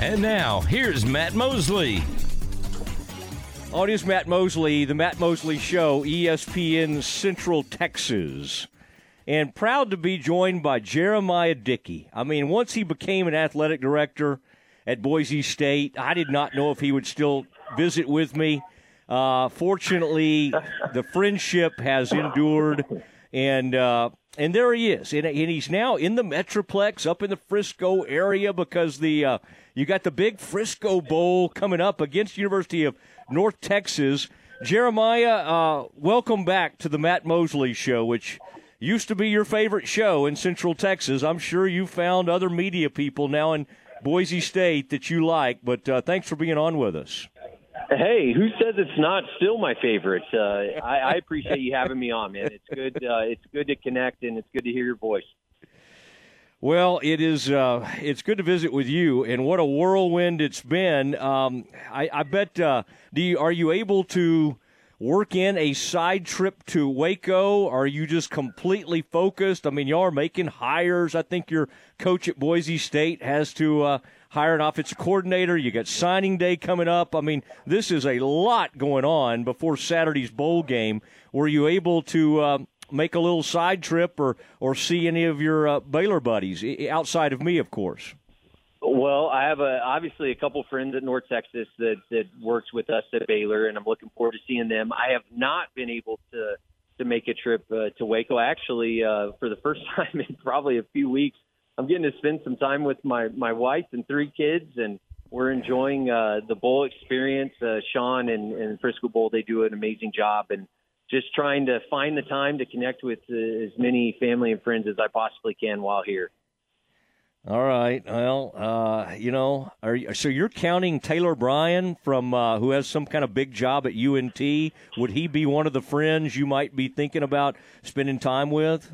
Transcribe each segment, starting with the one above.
And now, here's Matt Mosley. Is Matt Mosley, the Matt Mosley Show, ESPN Central Texas. And proud to be joined by Jeramiah Dickey. I mean, once he became an athletic director at Boise State, I did not know if he would still visit with me. Uh, fortunately, the friendship has endured, and uh, and there he is, and, and, he's now in the Metroplex up in the Frisco area because the uh, you got the big Frisco Bowl coming up against University of North Texas. Jeramiah, uh, welcome back to the Matt Mosley Show, which used to be your favorite show in Central Texas. I'm sure you found other media people now in Boise State that you like, but uh, thanks for being on with us. Hey, who says it's not still my favorite? Uh, I, I appreciate you having me on, man. It's good. Uh, it's good to connect, and it's good to hear your voice. Well, it is. Uh, it's good to visit with you, and what a whirlwind it's been. Um, I, I, bet. Uh, do you, are you able to work in a side trip to Waco? Are you just completely focused? I mean, y'all are making hires. I think your coach at Boise State has to uh, hire an offensive coordinator. You got signing day coming up. I mean, this is a lot going on before Saturday's bowl game. Were you able to uh, make a little side trip or or see any of your uh, Baylor buddies outside of me, of course? Well, I have a, obviously a couple friends at North Texas that that works with us at Baylor, and I'm looking forward to seeing them. I have not been able to to make a trip uh, to Waco. Actually, uh, for the first time in probably a few weeks, I'm getting to spend some time with my my wife and three kids, and we're enjoying uh, the bowl experience. Uh, Sean and, and Frisco Bowl, they do an amazing job, and just trying to find the time to connect with uh, as many family and friends as I possibly can while here. All right. Well, uh, you know, are you, so you're counting Taylor Bryan from uh, who has some kind of big job at UNT? Would he be one of the friends you might be thinking about spending time with?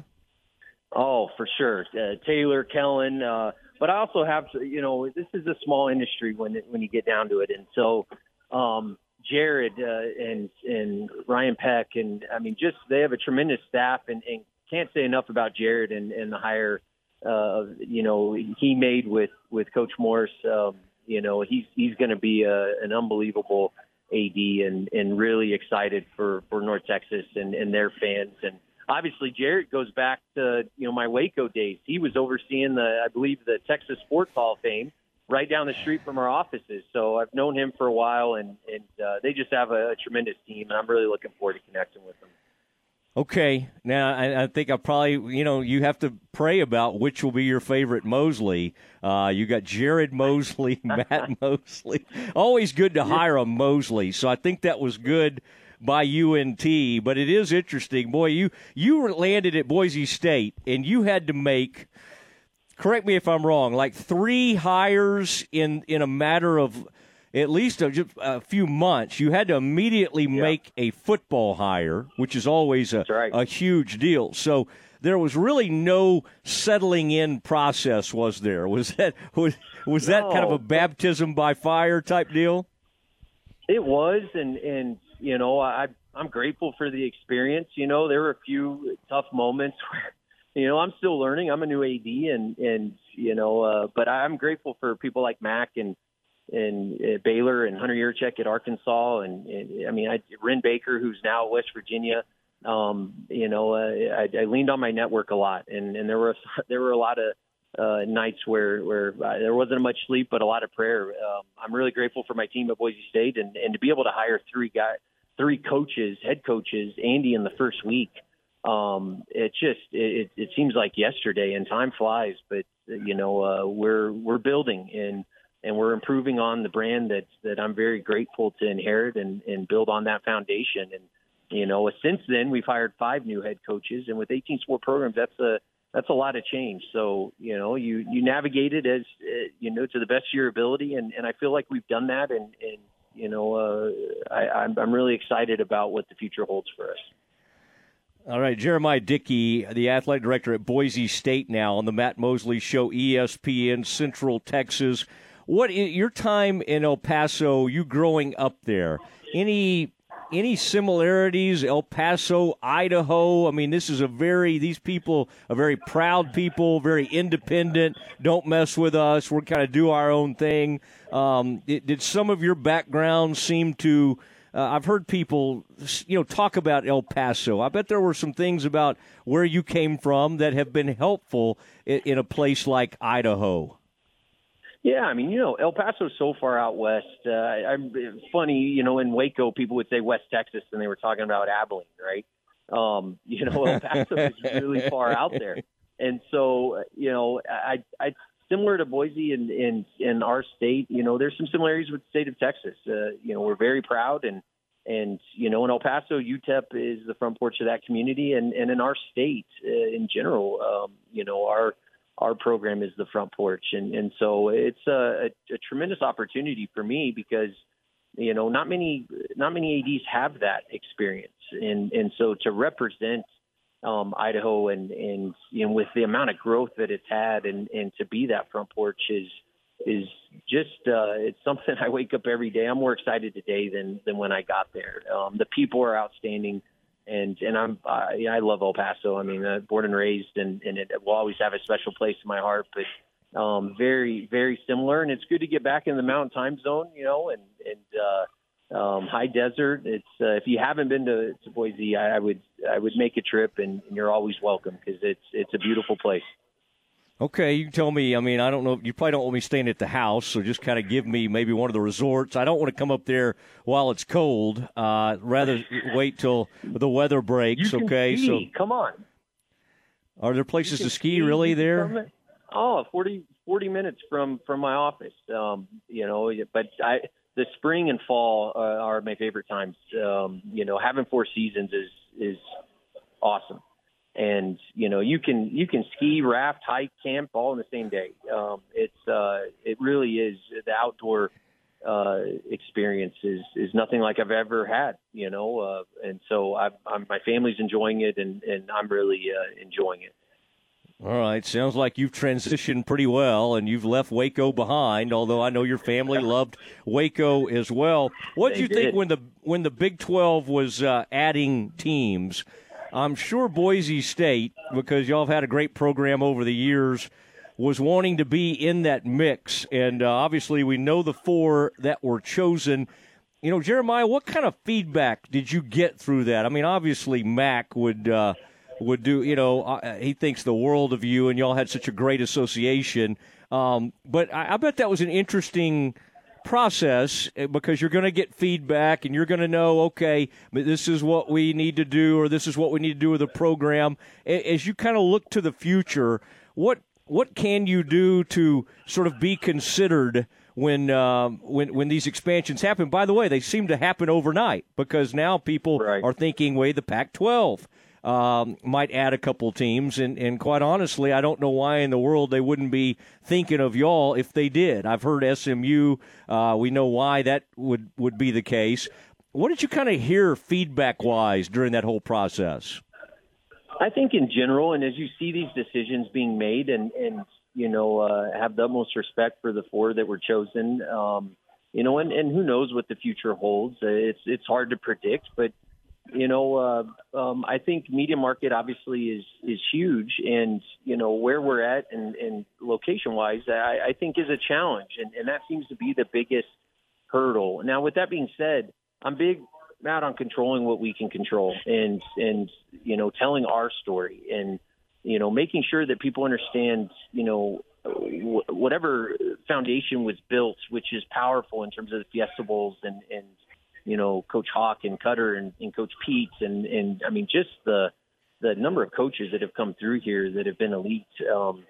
Oh, for sure, uh, Taylor, Kellen. Uh, but I also have to, you know, this is a small industry when it, when you get down to it, and so um, Jared uh, and and Ryan Peck, and I mean, just they have a tremendous staff, and, and can't say enough about Jared and, and the hire. Uh, you know, he made with with Coach Morris. Um, you know, he's he's going to be a, an unbelievable AD, and and really excited for for North Texas and and their fans and obviously Jared goes back to you know my Waco days. He was overseeing the I believe the Texas Sports Hall of Fame right down the street from our offices. So I've known him for a while, and and uh, they just have a, a tremendous team, and I'm really looking forward to connecting with them. Okay, now I, I, think I probably you know you have to pray about which will be your favorite Mosley. Uh, you got Jared Mosley, Matt Mosley. Always good to hire a Mosley, so I think that was good by UNT, but it is interesting. Boy, you you landed at Boise State and you had to make correct me if I'm wrong, like 3 hires in in a matter of at least a, a few months. You had to immediately yeah. make a football hire, which is always a, right. a huge deal. So there was really no settling in process, was there? Was that was was no. that kind of a baptism by fire type deal? It was, and and you know, I I'm grateful for the experience. You know, there were a few tough moments where, you know, I'm still learning. I'm a new AD, and and you know, uh, but I'm grateful for people like Mack and and uh, Baylor and Hunter Yurachek at Arkansas, and, and I mean, I, Wren Baker, who's now at West Virginia. Um, you know, uh, I, I leaned on my network a lot, and and there were there were a lot of uh, nights where where uh, there wasn't much sleep, but a lot of prayer. Um, I'm really grateful for my team at Boise State, and and to be able to hire three guys three coaches, head coaches, Andy in the first week. Um, it just it, it seems like yesterday, and time flies. But you know, uh, we're we're building and and we're improving on the brand that that I'm very grateful to inherit and and build on that foundation. And you know, since then we've hired five new head coaches, and with 18 sport programs, that's a that's a lot of change. So you know, you you navigate it as uh, you know to the best of your ability, and and I feel like we've done that, and and you know, uh, I, I'm, I'm really excited about what the future holds for us. All right, Jeramiah Dickey, the athletic director at Boise State now on the Matt Mosley Show, ESPN Central Texas. What your time in El Paso? You growing up there? Any any similarities? El Paso, Idaho. I mean, this is a very these people are very proud people, very independent. Don't mess with us. We're kind of do our own thing. Um, it, did some of your background seem to? Uh, I've heard people, you know, talk about El Paso. I bet there were some things about where you came from that have been helpful in, in a place like Idaho. Yeah, I mean, you know, El Paso's so far out west. Uh, I'm funny, you know, in Waco, people would say West Texas, and they were talking about Abilene, right? Um, you know, El Paso is really far out there, and so you know, I, I similar to Boise and in, in in our state, you know, there's some similarities with the state of Texas. Uh, you know, we're very proud and and you know, in El Paso, UTEP is the front porch of that community, and and in our state uh, in general, um, you know, our our program is the front porch, and and so it's a, a, a tremendous opportunity for me because you know not many not many ads have that experience, and and so to represent um, Idaho and and you know with the amount of growth that it's had, and and to be that front porch is is just uh, it's something I wake up every day. I'm more excited today than than when I got there. Um, the people are outstanding and and I'm I, I love El Paso. I mean, uh, born and raised, and and it will always have a special place in my heart. But um, very very similar, and it's good to get back in the Mountain Time Zone, you know, and and uh, um, high desert. It's uh, if you haven't been to, to Boise, I, I would I would make a trip, and, and you're always welcome because it's it's a beautiful place. Okay, you tell me. I mean, I don't know. You probably don't want me staying at the house, so just kind of give me maybe one of the resorts. I don't want to come up there while it's cold. Uh, rather wait till the weather breaks. okay, ski. so come on. Are there places to ski, ski really there? Oh, 40, 40 minutes from from my office. Um, you know, but I the spring and fall uh, are my favorite times. Um, you know, having four seasons is is awesome and you know you can you can ski, raft, hike, camp all in the same day. Um, it's uh, it really is the outdoor uh, experience is is nothing like I've ever had. You know, uh, and so i I'm, my family's enjoying it, and and I'm really uh, enjoying it. All right, sounds like you've transitioned pretty well, and you've left Waco behind. Although I know your family loved Waco as well. What did you did. think when the when the Big Twelve was uh, adding teams? I'm sure Boise State, because y'all have had a great program over the years, was wanting to be in that mix. And uh, obviously, we know the four that were chosen. You know, Jeramiah, what kind of feedback did you get through that? I mean, obviously, Mack would. Uh, would do you know uh, he thinks the world of you and y'all had such a great association um, but I, I bet that was an interesting process eh, because you're going to get feedback and you're going to know, okay, this is what we need to do or this is what we need to do with the program. As you kind of look to the future, what what can you do to sort of be considered when um, when when these expansions happen? By the way, they seem to happen overnight because now people right. are thinking, "Way the Pac-12." Um, might add a couple teams. And, and quite honestly, I don't know why in the world they wouldn't be thinking of y'all if they did. I've heard SMU. Uh, we know why that would, would be the case. What did you kind of hear feedback wise during that whole process? I think in general, and as you see these decisions being made, and and you know uh, have the utmost respect for the four that were chosen, um, you know, and, and who knows what the future holds. It's it's hard to predict, but you know, uh, um, I think media market obviously is is huge, and you know where we're at and, and location wise, I, I think is a challenge, and, and that seems to be the biggest hurdle. Now, with that being said, I'm big out on controlling what we can control, and and you know telling our story, and you know making sure that people understand, you know, whatever foundation was built, which is powerful in terms of the Fiesta Bowls and and you know, Coach Hawk and Koetter and, and Coach Pete and and I mean just the the number of coaches that have come through here that have been elite. Um,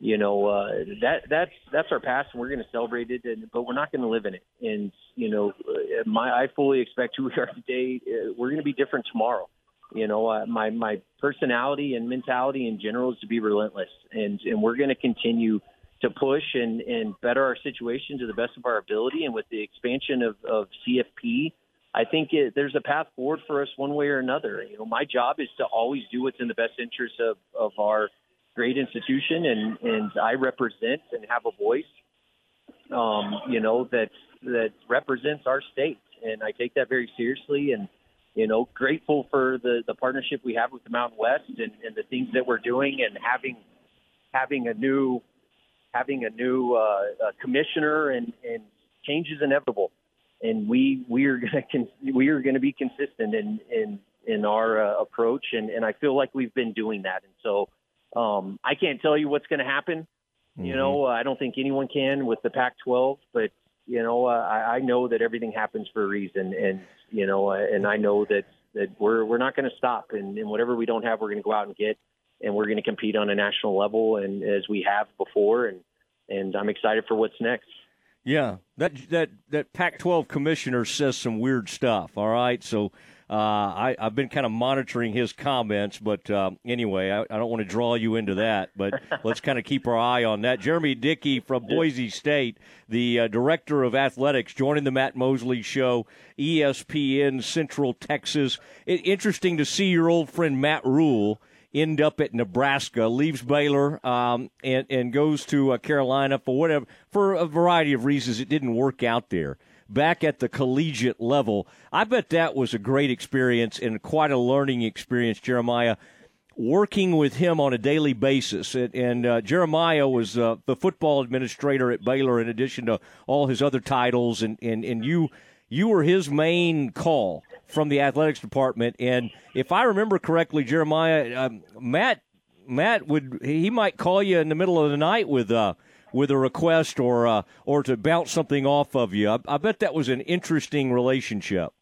you know uh, that that's that's our past, and we're going to celebrate it. And, but we're not going to live in it. And you know, uh, my I fully expect who we are today. Uh, we're going to be different tomorrow. You know, uh, my my personality and mentality in general is to be relentless, and and we're going to continue to push and, and better our situation to the best of our ability. And with the expansion of, of CFP, I think it, there's a path forward for us one way or another. You know, my job is to always do what's in the best interest of, of our great institution, and, and I represent and have a voice, um, you know, that that represents our state. and I take that very seriously. And you know, grateful for the the partnership we have with the Mountain West and, and the things that we're doing, and having having a new having a new uh, uh, commissioner and and change is inevitable, and we we are gonna con- we are gonna be consistent in in in our uh, approach, and and I feel like we've been doing that, and so um, I can't tell you what's going to happen. Mm-hmm. You know, I don't think anyone can with the Pac-12, but you know, uh, I, I know that everything happens for a reason, and you know, uh, and I know that that we're we're not going to stop, and, and whatever we don't have, we're going to go out and get, and we're going to compete on a national level, and as we have before, and and I'm excited for what's next. Yeah, that that that Pac-12 commissioner says some weird stuff. All right, so uh, I, have been kind of monitoring his comments, but uh, anyway, I, I, don't want to draw you into that. But let's kind of keep our eye on that. Jeremy Dickey from Boise State, the uh, director of athletics, joining the Matt Mosley Show, ESPN Central Texas. It, interesting to see your old friend Matt Rhule end up at Nebraska, leaves Baylor, um, and and goes to uh, Carolina for whatever for a variety of reasons. It didn't work out there back at the collegiate level. I bet that was a great experience and quite a learning experience, Jeramiah, working with him on a daily basis. And, and uh, Jeramiah was uh, the football administrator at Baylor in addition to all his other titles, and, and, and you you were his main call from the athletics department. And if I remember correctly, Jeramiah, um, Matt Matt would he might call you in the middle of the night with uh, with a request or uh, or to bounce something off of you. I, I bet that was an interesting relationship.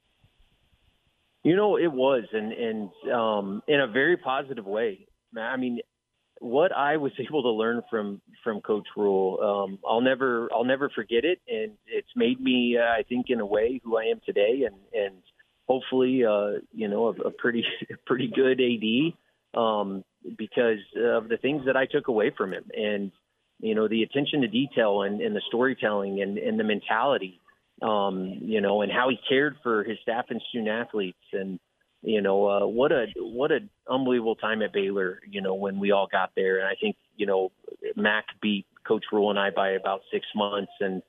You know, it was, and and um, in a very positive way. I mean, what I was able to learn from from Coach Rhule, um, I'll never I'll never forget it, and it's made me, uh, I think, in a way, who I am today, and and hopefully, uh, you know, a, a pretty pretty good AD um, because of the things that I took away from him, and you know, the attention to detail and, and the storytelling and, and the mentality, um, you know, and how he cared for his staff and student athletes. And, you know, uh, what a, what an unbelievable time at Baylor, you know, when we all got there. And I think, you know, Mack beat Coach Rhule and I by about six months. And,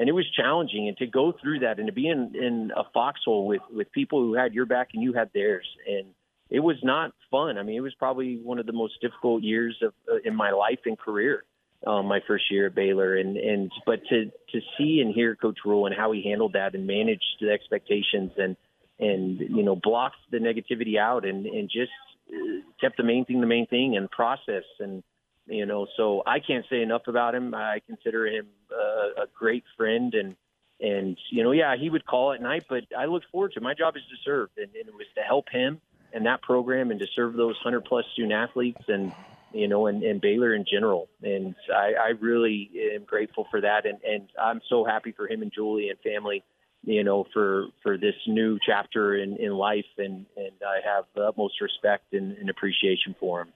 and it was challenging and to go through that and to be in, in a foxhole with, with people who had your back and you had theirs. And, it was not fun. I mean, it was probably one of the most difficult years of uh, in my life and career um, my first year at Baylor, and and but to to see and hear Coach Rhule and how he handled that and managed the expectations and and you know blocked the negativity out and and just uh, kept the main thing the main thing and process and you know so I can't say enough about him. I consider him uh, a great friend and and you know yeah he would call at night, but I look forward to it. my job is to serve and, and it was to help him and that program and to serve those hundred plus student athletes and you know, and, and Baylor in general. And I, I really am grateful for that. And, and I'm so happy for him and Julie and family, you know, for, for this new chapter in, in life. And, and I have the utmost respect and, and appreciation for him.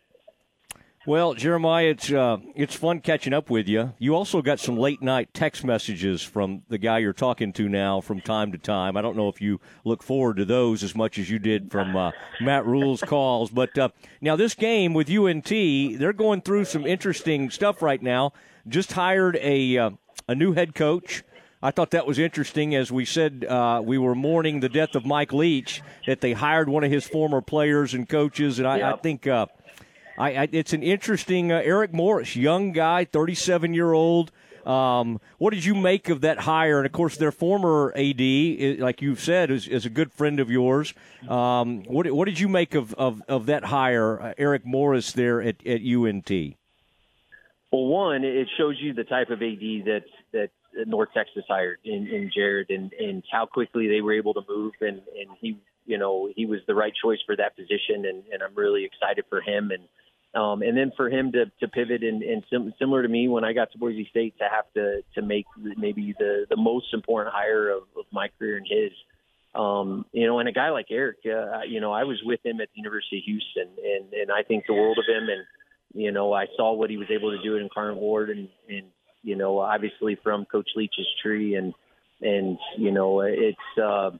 Well, Jeramiah, it's uh, it's fun catching up with you. You also got some late night text messages from the guy you're talking to now from time to time. I don't know if you look forward to those as much as you did from uh, Matt Rhule's calls, but uh, now this game with UNT, they're going through some interesting stuff right now. Just hired a uh, a new head coach. I thought that was interesting. As we said, uh, we were mourning the death of Mike Leach, that they hired one of his former players and coaches, and I, yep. I think uh, I, I, it's an interesting uh, Eric Morris, young guy, 37 year old. Um, what did you make of that hire? And of course, their former AD, like you've said, is, is a good friend of yours. Um, what, what did you make of, of, of that hire, uh, Eric Morris, there at, at UNT? Well, one, it shows you the type of AD that that North Texas hired in, in Jared, and, and how quickly they were able to move, and, and he, you know, he was the right choice for that position, and, and I'm really excited for him and um, and then for him to, to pivot and, and sim- similar to me when I got to Boise State to have to to make maybe the the most important hire of, of my career and his, um, you know, and a guy like Eric, uh, you know, I was with him at the University of Houston, and and I think the world of him, and you know, I saw what he was able to do at Incarnate Word, and and you know, obviously from Coach Leach's tree, and and you know, it's uh,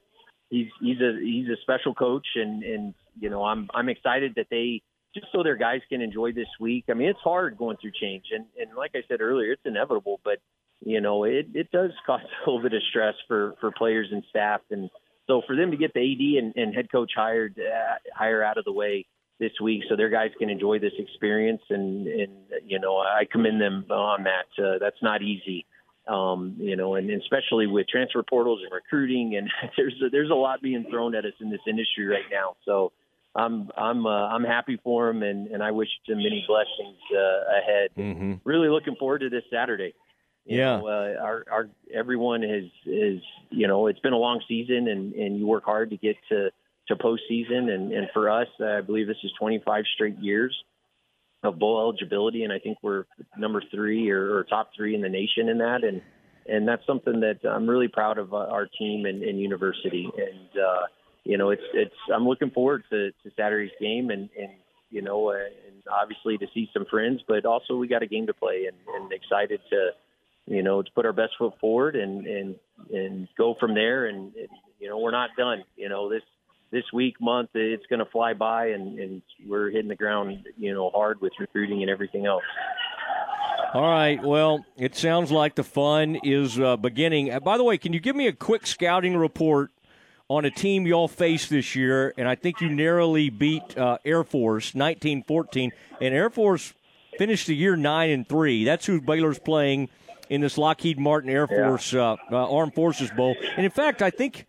he's he's a he's a special coach, and and you know, I'm I'm excited that they just so their guys can enjoy this week. I mean, it's hard going through change, and and like I said earlier, it's inevitable. But you know, it it does cause a little bit of stress for for players and staff, and So for them to get the AD and, and head coach hired uh, hire out of the way this week, so their guys can enjoy this experience, and and you know I commend them on that. Uh, that's not easy, um, you know, and, and especially with transfer portals and recruiting, and there's a, there's a lot being thrown at us in this industry right now. So I'm I'm uh, I'm happy for them, and, and I wish them many blessings uh, ahead. Mm-hmm. Really looking forward to this Saturday. You Yeah. know, uh, our our everyone is is you know it's been a long season, and and you work hard to get to to postseason, and and for us, I believe this is 25 straight years of bowl eligibility, and I think we're number three or, or top three in the nation in that, and and that's something that I'm really proud of uh, our team and, and university, and uh, you know it's it's I'm looking forward to, to Saturday's game, and and you know uh, and obviously to see some friends, but also we got a game to play, and, and excited to you know to put our best foot forward and and and go from there, and, and you know we're not done, you know this this week, month, it's going to fly by, and, and we're hitting the ground, you know, hard with recruiting and everything else. All right. Well, it sounds like the fun is uh, beginning. Uh, by the way, can you give me a quick scouting report on a team y'all faced this year? And I think you narrowly beat uh, Air Force 19-14, and Air Force finished the year nine and three. That's who Baylor's playing in this Lockheed Martin Air Yeah. Force uh, uh, Armed Forces Bowl. And in fact, I think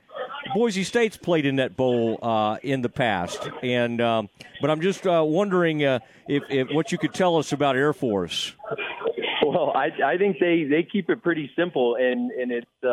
Boise State's played in that bowl uh, in the past. And um, but I'm just uh, wondering uh, if, if what you could tell us about Air Force. Well, I I think they they keep it pretty simple, and and it's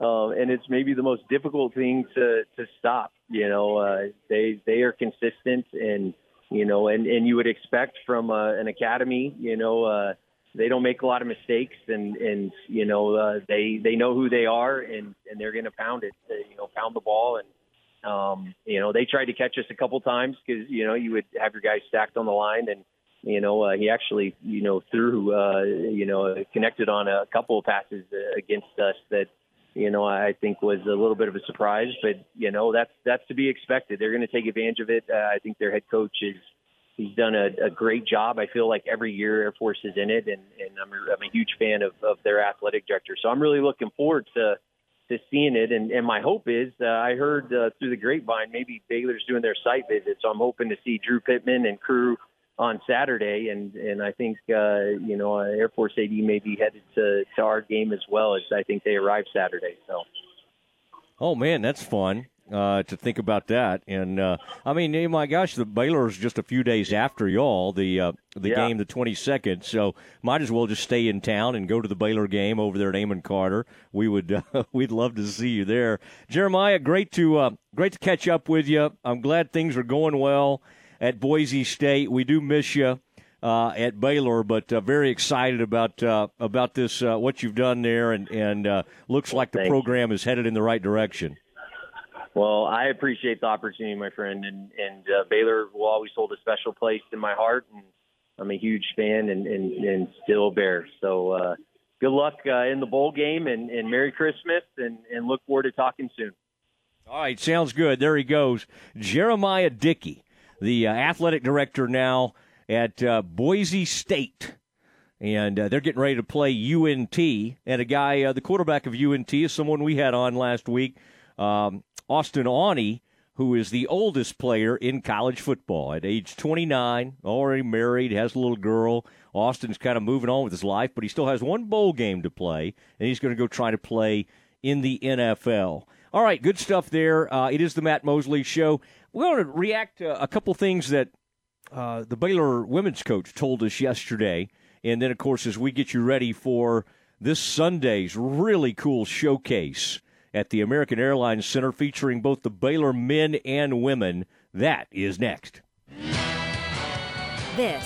uh, uh, and it's maybe the most difficult thing to to stop. You know, uh, they they are consistent, and you know, and and you would expect from uh, an academy, you know. Uh, they don't make a lot of mistakes, and and you know uh, they they know who they are, and and they're going to pound it, uh, you know, pound the ball, and um, you know they tried to catch us a couple times because you know you would have your guys stacked on the line, and you know uh, he actually you know threw uh, you know connected on a couple of passes uh, against us that you know I think was a little bit of a surprise, but you know that's that's to be expected. They're going to take advantage of it. Uh, I think their head coach is he's done a, a great job. I feel like every year Air Force is in it, and, and I'm, a, I'm a huge fan of, of their athletic director. So I'm really looking forward to to seeing it. And, and my hope is, uh, I heard uh, through the grapevine, maybe Baylor's doing their site visit, so I'm hoping to see Drew Pittman and crew on Saturday. And and I think uh, you know uh, Air Force AD may be headed to to our game as well as I think they arrive Saturday. So. Oh man, that's fun uh, to think about that. And uh, I mean, my gosh, the Baylor's just a few days after y'all the uh, the Yeah. game, the twenty second. So might as well just stay in town and go to the Baylor game over there at Amon Carter. We would uh, we'd love to see you there, Jeramiah. Great to uh, great to catch up with you. I'm glad things are going well at Boise State. We do miss you. Uh, at Baylor, but uh, very excited about uh, about this uh, what you've done there, and and uh, looks like the Thanks. program is headed in the right direction. Well, I appreciate the opportunity, my friend, and and uh, Baylor will always hold a special place in my heart, and I'm a huge fan and and, and still bear. So uh, good luck uh, in the bowl game, and, and Merry Christmas, and and look forward to talking soon. All right, sounds good. There he goes, Jeramiah Dickey, the uh, athletic director now at uh, Boise State. And uh, they're getting ready to play UNT. And a guy, uh, the quarterback of UNT, is someone we had on last week, um, Austin Aune, who is the oldest player in college football at age 29, already married, has a little girl. Austin's kind of moving on with his life, but he still has one bowl game to play, and he's going to go try to play in the NFL. All right, good stuff there. Uh, it is the Matt Mosley Show. We're going to react to a couple things that uh, the Baylor women's coach told us yesterday. And then, of course, as we get you ready for this Sunday's really cool showcase at the American Airlines Center featuring both the Baylor men and women, that is next. This